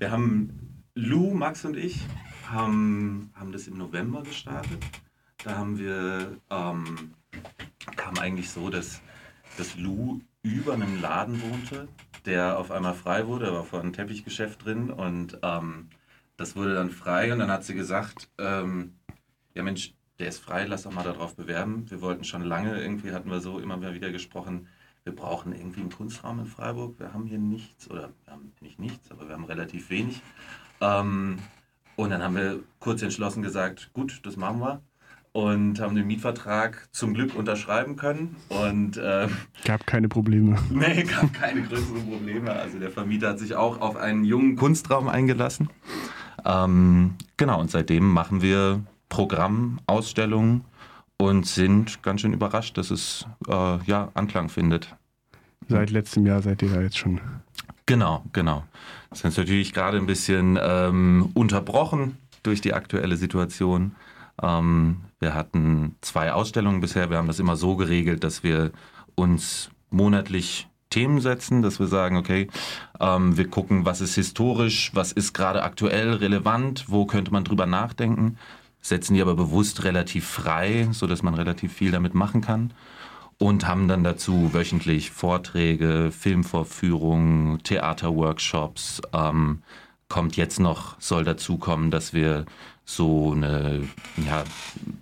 wir haben Lou, Max und ich haben, haben das im November gestartet. Da haben wir, ähm, kam eigentlich so, dass, dass Lou über einem Laden wohnte, der auf einmal frei wurde, da war vor einem Teppichgeschäft drin und ähm, das wurde dann frei und dann hat sie gesagt, ähm, ja Mensch, der ist frei, lass doch mal darauf bewerben. Wir wollten schon lange, irgendwie hatten wir so immer wieder gesprochen, wir brauchen irgendwie einen Kunstraum in Freiburg. Wir haben hier nichts, oder wir haben nicht nichts, aber wir haben relativ wenig. Ähm, und dann haben wir kurz entschlossen gesagt, gut, das machen wir. Und haben den Mietvertrag zum Glück unterschreiben können. Und äh, gab keine Probleme. Nee, gab keine größeren Probleme. Also der Vermieter hat sich auch auf einen jungen Kunstraum eingelassen. Ähm, genau, und seitdem machen wir Programm, Ausstellungen und sind ganz schön überrascht, dass es äh, ja Anklang findet. Seit letztem Jahr seid ihr da jetzt schon. Genau, genau. Das ist natürlich gerade ein bisschen ähm, unterbrochen durch die aktuelle Situation. Ähm, wir hatten zwei Ausstellungen bisher. Wir haben das immer so geregelt, dass wir uns monatlich Themen setzen, dass wir sagen, okay, ähm, wir gucken, was ist historisch, was ist gerade aktuell relevant, wo könnte man drüber nachdenken, setzen die aber bewusst relativ frei, so dass man relativ viel damit machen kann und haben dann dazu wöchentlich Vorträge, Filmvorführungen, Theaterworkshops. Ähm, kommt jetzt noch, soll dazu kommen, dass wir so eine, ja,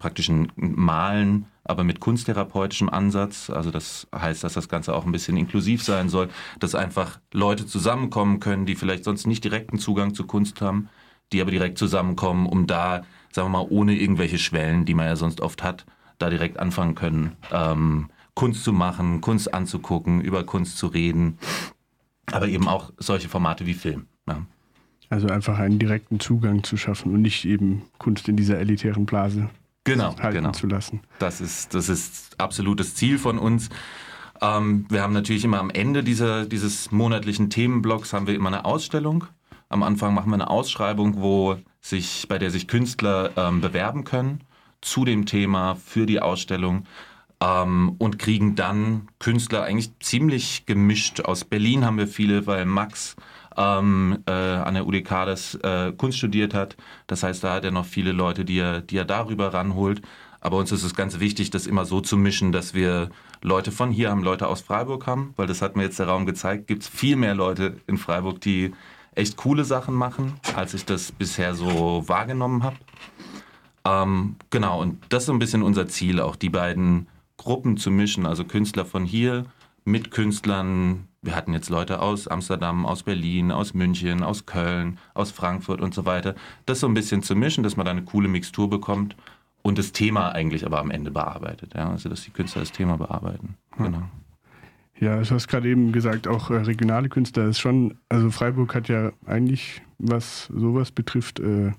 praktisch Malen, aber mit kunsttherapeutischem Ansatz. Also das heißt, dass das Ganze auch ein bisschen inklusiv sein soll, dass einfach Leute zusammenkommen können, die vielleicht sonst nicht direkten Zugang zu Kunst haben, die aber direkt zusammenkommen, um da, sagen wir mal, ohne irgendwelche Schwellen, die man ja sonst oft hat, da direkt anfangen können, ähm, Kunst zu machen, Kunst anzugucken, über Kunst zu reden, aber eben auch solche Formate wie Film. Ja. Also einfach einen direkten Zugang zu schaffen und nicht eben Kunst in dieser elitären Blase genau, halten genau. zu lassen. Das ist, das ist absolutes Ziel von uns. Ähm, wir haben natürlich immer am Ende dieser, dieses monatlichen Themenblocks haben wir immer eine Ausstellung. Am Anfang machen wir eine Ausschreibung, wo sich, bei der sich Künstler ähm, bewerben können zu dem Thema für die Ausstellung ähm, und kriegen dann Künstler eigentlich ziemlich gemischt. Aus Berlin haben wir viele, weil Max ähm, äh, an der UDK das äh, Kunst studiert hat. Das heißt, da hat er noch viele Leute, die er, die er darüber ranholt. Aber uns ist es ganz wichtig, das immer so zu mischen, dass wir Leute von hier haben, Leute aus Freiburg haben, weil das hat mir jetzt der Raum gezeigt, gibt es viel mehr Leute in Freiburg, die echt coole Sachen machen, als ich das bisher so wahrgenommen habe. Ähm, genau, und das ist so ein bisschen unser Ziel, auch die beiden Gruppen zu mischen, also Künstler von hier mit Künstlern. Wir hatten jetzt Leute aus Amsterdam, aus Berlin, aus München, aus Köln, aus Frankfurt und so weiter. Das so ein bisschen zu mischen, dass man da eine coole Mixtur bekommt und das Thema eigentlich aber am Ende bearbeitet. Ja? Also dass die Künstler das Thema bearbeiten. Genau. Ja, du hast gerade eben gesagt, auch äh, regionale Künstler ist schon, also Freiburg hat ja eigentlich, was sowas betrifft, äh,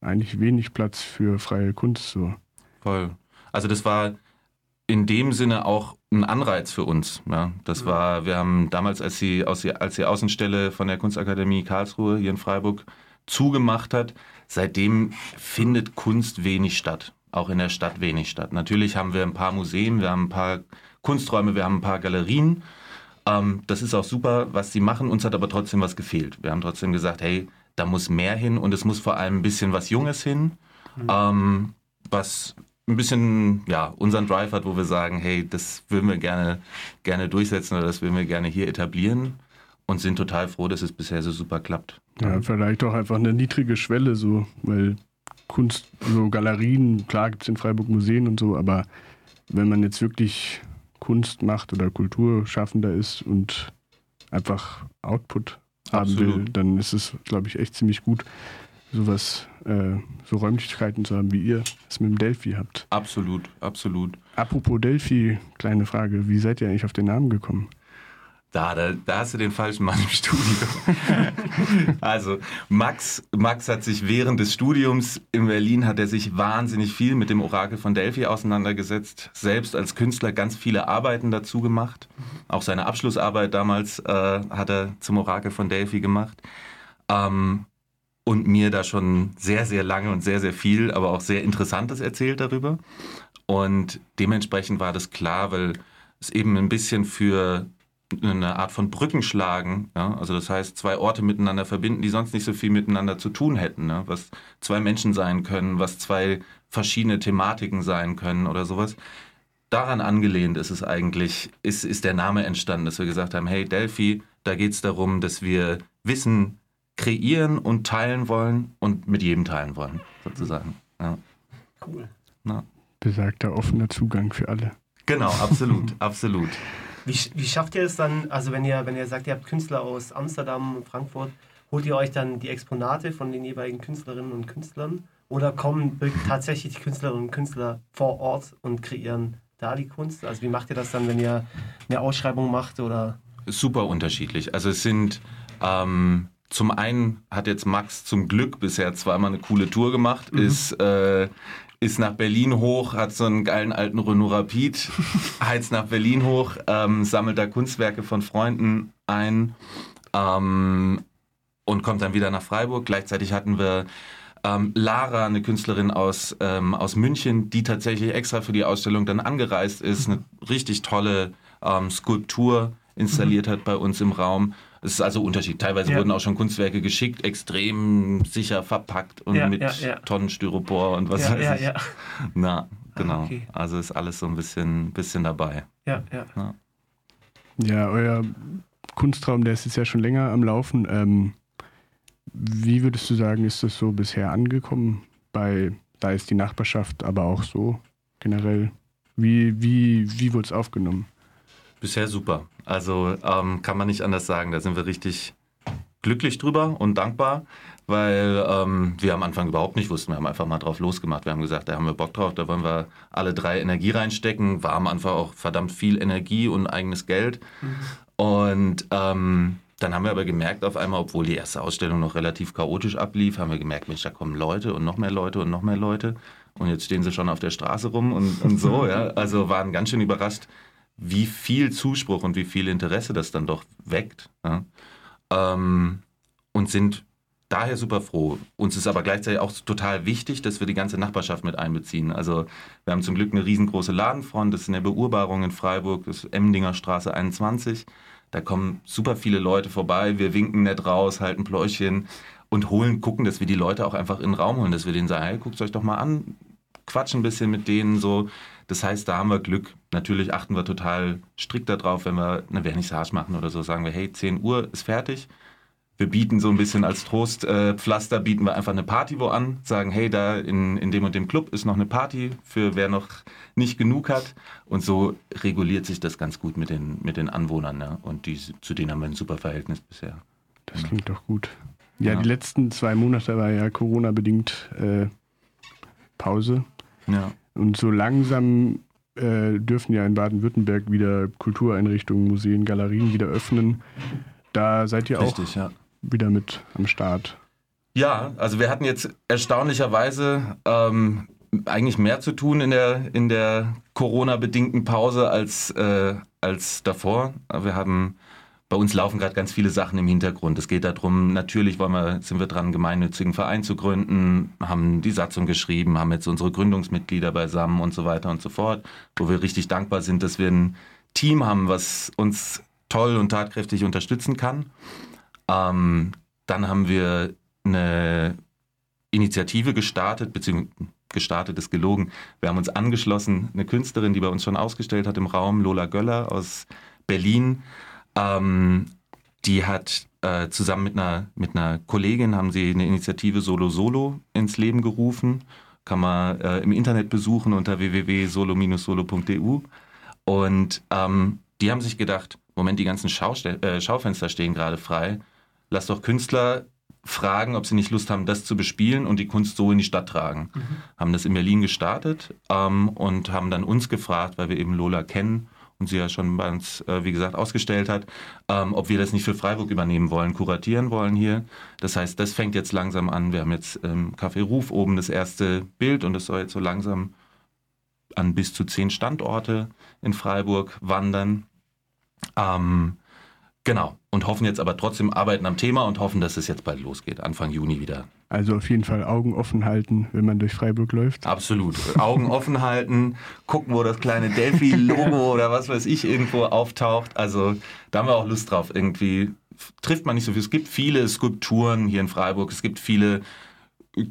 eigentlich wenig Platz für freie Kunst. So. Voll. Also das war in dem Sinne auch ein Anreiz für uns. Ja, das war, wir haben damals, als die, als die Außenstelle von der Kunstakademie Karlsruhe hier in Freiburg zugemacht hat, seitdem findet Kunst wenig statt. Auch in der Stadt wenig statt. Natürlich haben wir ein paar Museen, wir haben ein paar Kunsträume, wir haben ein paar Galerien. Ähm, das ist auch super, was sie machen. Uns hat aber trotzdem was gefehlt. Wir haben trotzdem gesagt, hey, da muss mehr hin und es muss vor allem ein bisschen was Junges hin, mhm. ähm, was ein bisschen ja, unseren Drive hat, wo wir sagen, hey, das würden wir gerne, gerne durchsetzen oder das würden wir gerne hier etablieren und sind total froh, dass es bisher so super klappt. Ja, vielleicht auch einfach eine niedrige Schwelle so, weil Kunst, so Galerien, klar gibt es in Freiburg Museen und so, aber wenn man jetzt wirklich Kunst macht oder Kulturschaffender ist und einfach Output haben Absolut. will, dann ist es, glaube ich, echt ziemlich gut, sowas, äh, so Räumlichkeiten zu haben, wie ihr es mit dem Delphi habt. Absolut, absolut. Apropos Delphi, kleine Frage, wie seid ihr eigentlich auf den Namen gekommen? Da, da, da hast du den falschen Mann im Studio. also Max, Max hat sich während des Studiums in Berlin hat er sich wahnsinnig viel mit dem Orakel von Delphi auseinandergesetzt. Selbst als Künstler ganz viele Arbeiten dazu gemacht. Auch seine Abschlussarbeit damals äh, hat er zum Orakel von Delphi gemacht. Ähm, und mir da schon sehr, sehr lange und sehr, sehr viel, aber auch sehr Interessantes erzählt darüber. Und dementsprechend war das klar, weil es eben ein bisschen für eine Art von Brücken schlagen. Ja? Also das heißt, zwei Orte miteinander verbinden, die sonst nicht so viel miteinander zu tun hätten. Ne? Was zwei Menschen sein können, was zwei verschiedene Thematiken sein können oder sowas. Daran angelehnt ist es eigentlich, ist, ist der Name entstanden, dass wir gesagt haben, hey Delphi, da geht es darum, dass wir Wissen kreieren und teilen wollen und mit jedem teilen wollen, sozusagen. Ja. Cool. Ja. Besagter offener Zugang für alle. Genau, absolut, absolut. Wie, wie schafft ihr es dann, also wenn ihr, wenn ihr sagt, ihr habt Künstler aus Amsterdam, Frankfurt, holt ihr euch dann die Exponate von den jeweiligen Künstlerinnen und Künstlern oder kommen tatsächlich die Künstlerinnen und Künstler vor Ort und kreieren da die Kunst? Also wie macht ihr das dann, wenn ihr eine Ausschreibung macht oder? Super unterschiedlich. Also es sind ähm, zum einen hat jetzt Max zum Glück bisher zweimal eine coole Tour gemacht, mhm. ist äh, ist nach Berlin hoch, hat so einen geilen alten Renault Rapid, heizt nach Berlin hoch, ähm, sammelt da Kunstwerke von Freunden ein ähm, und kommt dann wieder nach Freiburg. Gleichzeitig hatten wir ähm, Lara, eine Künstlerin aus, ähm, aus München, die tatsächlich extra für die Ausstellung dann angereist ist, eine richtig tolle ähm, Skulptur installiert mhm. hat bei uns im Raum. Es ist also Unterschied. Teilweise ja. wurden auch schon Kunstwerke geschickt, extrem sicher verpackt und ja, mit ja, Tonnen Styropor und was weiß ich. Na, genau. Okay. Also ist alles so ein bisschen, bisschen dabei. Ja, ja. Ja, euer Kunstraum, der ist jetzt ja schon länger am Laufen. Ähm, wie würdest du sagen, ist das so bisher angekommen bei, da ist die Nachbarschaft, aber auch so generell? Wie, wie, wie wurde es aufgenommen? Bisher super. Also ähm, kann man nicht anders sagen. Da sind wir richtig glücklich drüber und dankbar, weil ähm, wir am Anfang überhaupt nicht wussten. Wir haben einfach mal drauf losgemacht. Wir haben gesagt, da haben wir Bock drauf, da wollen wir alle drei Energie reinstecken. War am Anfang auch verdammt viel Energie und eigenes Geld. Mhm. Und ähm, dann haben wir aber gemerkt auf einmal, obwohl die erste Ausstellung noch relativ chaotisch ablief, haben wir gemerkt, Mensch, da kommen Leute und noch mehr Leute und noch mehr Leute. Und jetzt stehen sie schon auf der Straße rum und, und so. ja. Also waren ganz schön überrascht, wie viel Zuspruch und wie viel Interesse das dann doch weckt. Ja? Ähm, und sind daher super froh. Uns ist aber gleichzeitig auch total wichtig, dass wir die ganze Nachbarschaft mit einbeziehen. Also wir haben zum Glück eine riesengroße Ladenfront, das ist eine Beurbarung in Freiburg, das ist Emdinger Straße 21. Da kommen super viele Leute vorbei, wir winken nett raus, halten Pläuschen und holen, gucken, dass wir die Leute auch einfach in den Raum holen, dass wir denen sagen, hey, guckt euch doch mal an, quatschen ein bisschen mit denen so. Das heißt, da haben wir Glück. Natürlich achten wir total strikt darauf, wenn wir eine Vernissage machen oder so, sagen wir, hey, 10 Uhr ist fertig. Wir bieten so ein bisschen als Trostpflaster, äh, bieten wir einfach eine Party wo an, sagen, hey, da in, in dem und dem Club ist noch eine Party für wer noch nicht genug hat. Und so reguliert sich das ganz gut mit den, mit den Anwohnern. Ne? Und die, zu denen haben wir ein super Verhältnis bisher. Das klingt doch gut. Ja, ja. die letzten zwei Monate war ja Corona-bedingt äh, Pause. Ja. Und so langsam äh, dürfen ja in Baden-Württemberg wieder Kultureinrichtungen, Museen, Galerien wieder öffnen. Da seid ihr Richtig, auch ja. wieder mit am Start. Ja, also wir hatten jetzt erstaunlicherweise ähm, eigentlich mehr zu tun in der, in der Corona-bedingten Pause als, äh, als davor. Wir haben bei uns laufen gerade ganz viele Sachen im Hintergrund. Es geht darum, natürlich wollen wir, sind wir dran, einen gemeinnützigen Verein zu gründen, haben die Satzung geschrieben, haben jetzt unsere Gründungsmitglieder beisammen und so weiter und so fort, wo wir richtig dankbar sind, dass wir ein Team haben, was uns toll und tatkräftig unterstützen kann. Ähm, dann haben wir eine Initiative gestartet, beziehungsweise gestartet ist gelogen. Wir haben uns angeschlossen, eine Künstlerin, die bei uns schon ausgestellt hat im Raum, Lola Göller aus Berlin, ähm, die hat äh, zusammen mit einer, mit einer Kollegin haben sie eine Initiative Solo Solo ins Leben gerufen. Kann man äh, im Internet besuchen unter www.solo-solo.eu. Und ähm, die haben sich gedacht, Moment, die ganzen Schaustell äh, Schaufenster stehen gerade frei. Lass doch Künstler fragen, ob sie nicht Lust haben, das zu bespielen und die Kunst so in die Stadt tragen. Mhm. Haben das in Berlin gestartet ähm, und haben dann uns gefragt, weil wir eben Lola kennen, und sie ja schon bei uns, äh, wie gesagt, ausgestellt hat, ähm, ob wir das nicht für Freiburg übernehmen wollen, kuratieren wollen hier. Das heißt, das fängt jetzt langsam an. Wir haben jetzt im Café Ruf oben das erste Bild und es soll jetzt so langsam an bis zu zehn Standorte in Freiburg wandern. Ähm, Genau. Und hoffen jetzt aber trotzdem, arbeiten am Thema und hoffen, dass es jetzt bald losgeht. Anfang Juni wieder. Also auf jeden Fall Augen offen halten, wenn man durch Freiburg läuft. Absolut. Augen offen halten, gucken, wo das kleine Delphi-Logo oder was weiß ich irgendwo auftaucht. Also da haben wir auch Lust drauf. Irgendwie trifft man nicht so viel. Es gibt viele Skulpturen hier in Freiburg. Es gibt viele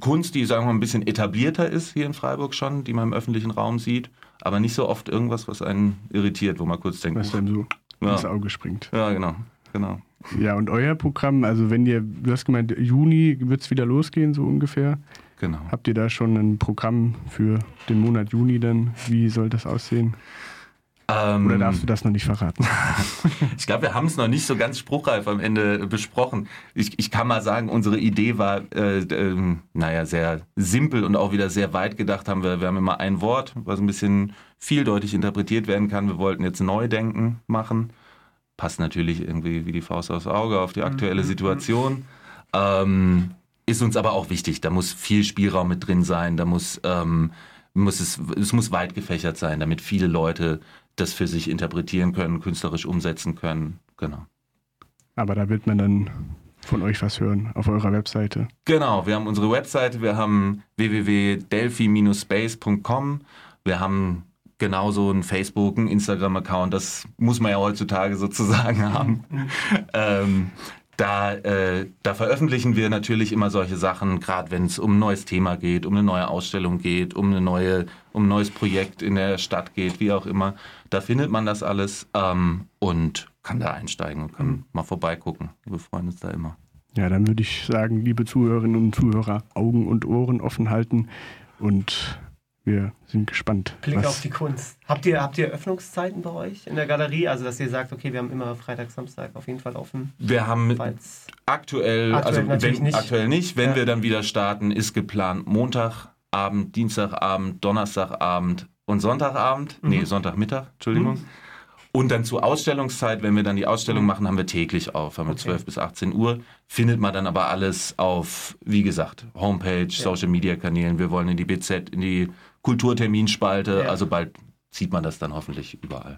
Kunst, die, sagen wir mal, ein bisschen etablierter ist hier in Freiburg schon, die man im öffentlichen Raum sieht. Aber nicht so oft irgendwas, was einen irritiert, wo man kurz denkt, Was einem so Ja. ins Auge springt. ja, genau, genau. Ja, und euer Programm, also wenn ihr, du hast gemeint, Juni wird es wieder losgehen, so ungefähr. Genau. Habt ihr da schon ein Programm für den Monat Juni dann? Wie soll das aussehen? Ähm, Oder darfst du das noch nicht verraten? Ich glaube, wir haben es noch nicht so ganz spruchreif am Ende besprochen. Ich, ich kann mal sagen, unsere Idee war, äh, ähm, naja, sehr simpel und auch wieder sehr weit gedacht haben wir. Wir haben immer ein Wort, was ein bisschen vieldeutig interpretiert werden kann. Wir wollten jetzt Neudenken machen. Passt natürlich irgendwie wie die Faust aufs Auge auf die aktuelle Situation. Ähm, ist uns aber auch wichtig. Da muss viel Spielraum mit drin sein. Da muss, ähm, muss es, es muss weit gefächert sein, damit viele Leute das für sich interpretieren können, künstlerisch umsetzen können. Genau. Aber da wird man dann von euch was hören auf eurer Webseite. Genau, wir haben unsere Webseite, wir haben www.delphi-space.com, wir haben genauso einen Facebook, einen Instagram-Account, das muss man ja heutzutage sozusagen haben. ähm, da, äh, da veröffentlichen wir natürlich immer solche Sachen, gerade wenn es um ein neues Thema geht, um eine neue Ausstellung geht, um, eine neue, um ein neues Projekt in der Stadt geht, wie auch immer. Da findet man das alles ähm, und kann da einsteigen und kann mal vorbeigucken. Wir freuen uns da immer. Ja, dann würde ich sagen, liebe Zuhörerinnen und Zuhörer, Augen und Ohren offen halten und wir sind gespannt. Blick auf die Kunst. Habt ihr, habt ihr Öffnungszeiten bei euch in der Galerie? Also, dass ihr sagt, okay, wir haben immer Freitag, Samstag auf jeden Fall offen. Wir haben Aktuell, Aktuell also wenn, nicht. aktuell nicht. Wenn Ja. wir dann wieder starten, ist geplant Montagabend, Dienstagabend, Donnerstagabend und Sonntagabend. Mhm. Nee, Sonntagmittag, Entschuldigung. Und dann zur Ausstellungszeit, wenn wir dann die Ausstellung machen, haben wir täglich auf, haben wir Okay. 12 bis 18 Uhr. Findet man dann aber alles auf, wie gesagt, Homepage, Social Media Kanälen. Wir wollen in die BZ, in die Kulturterminspalte. Ja. Also bald sieht man das dann hoffentlich überall.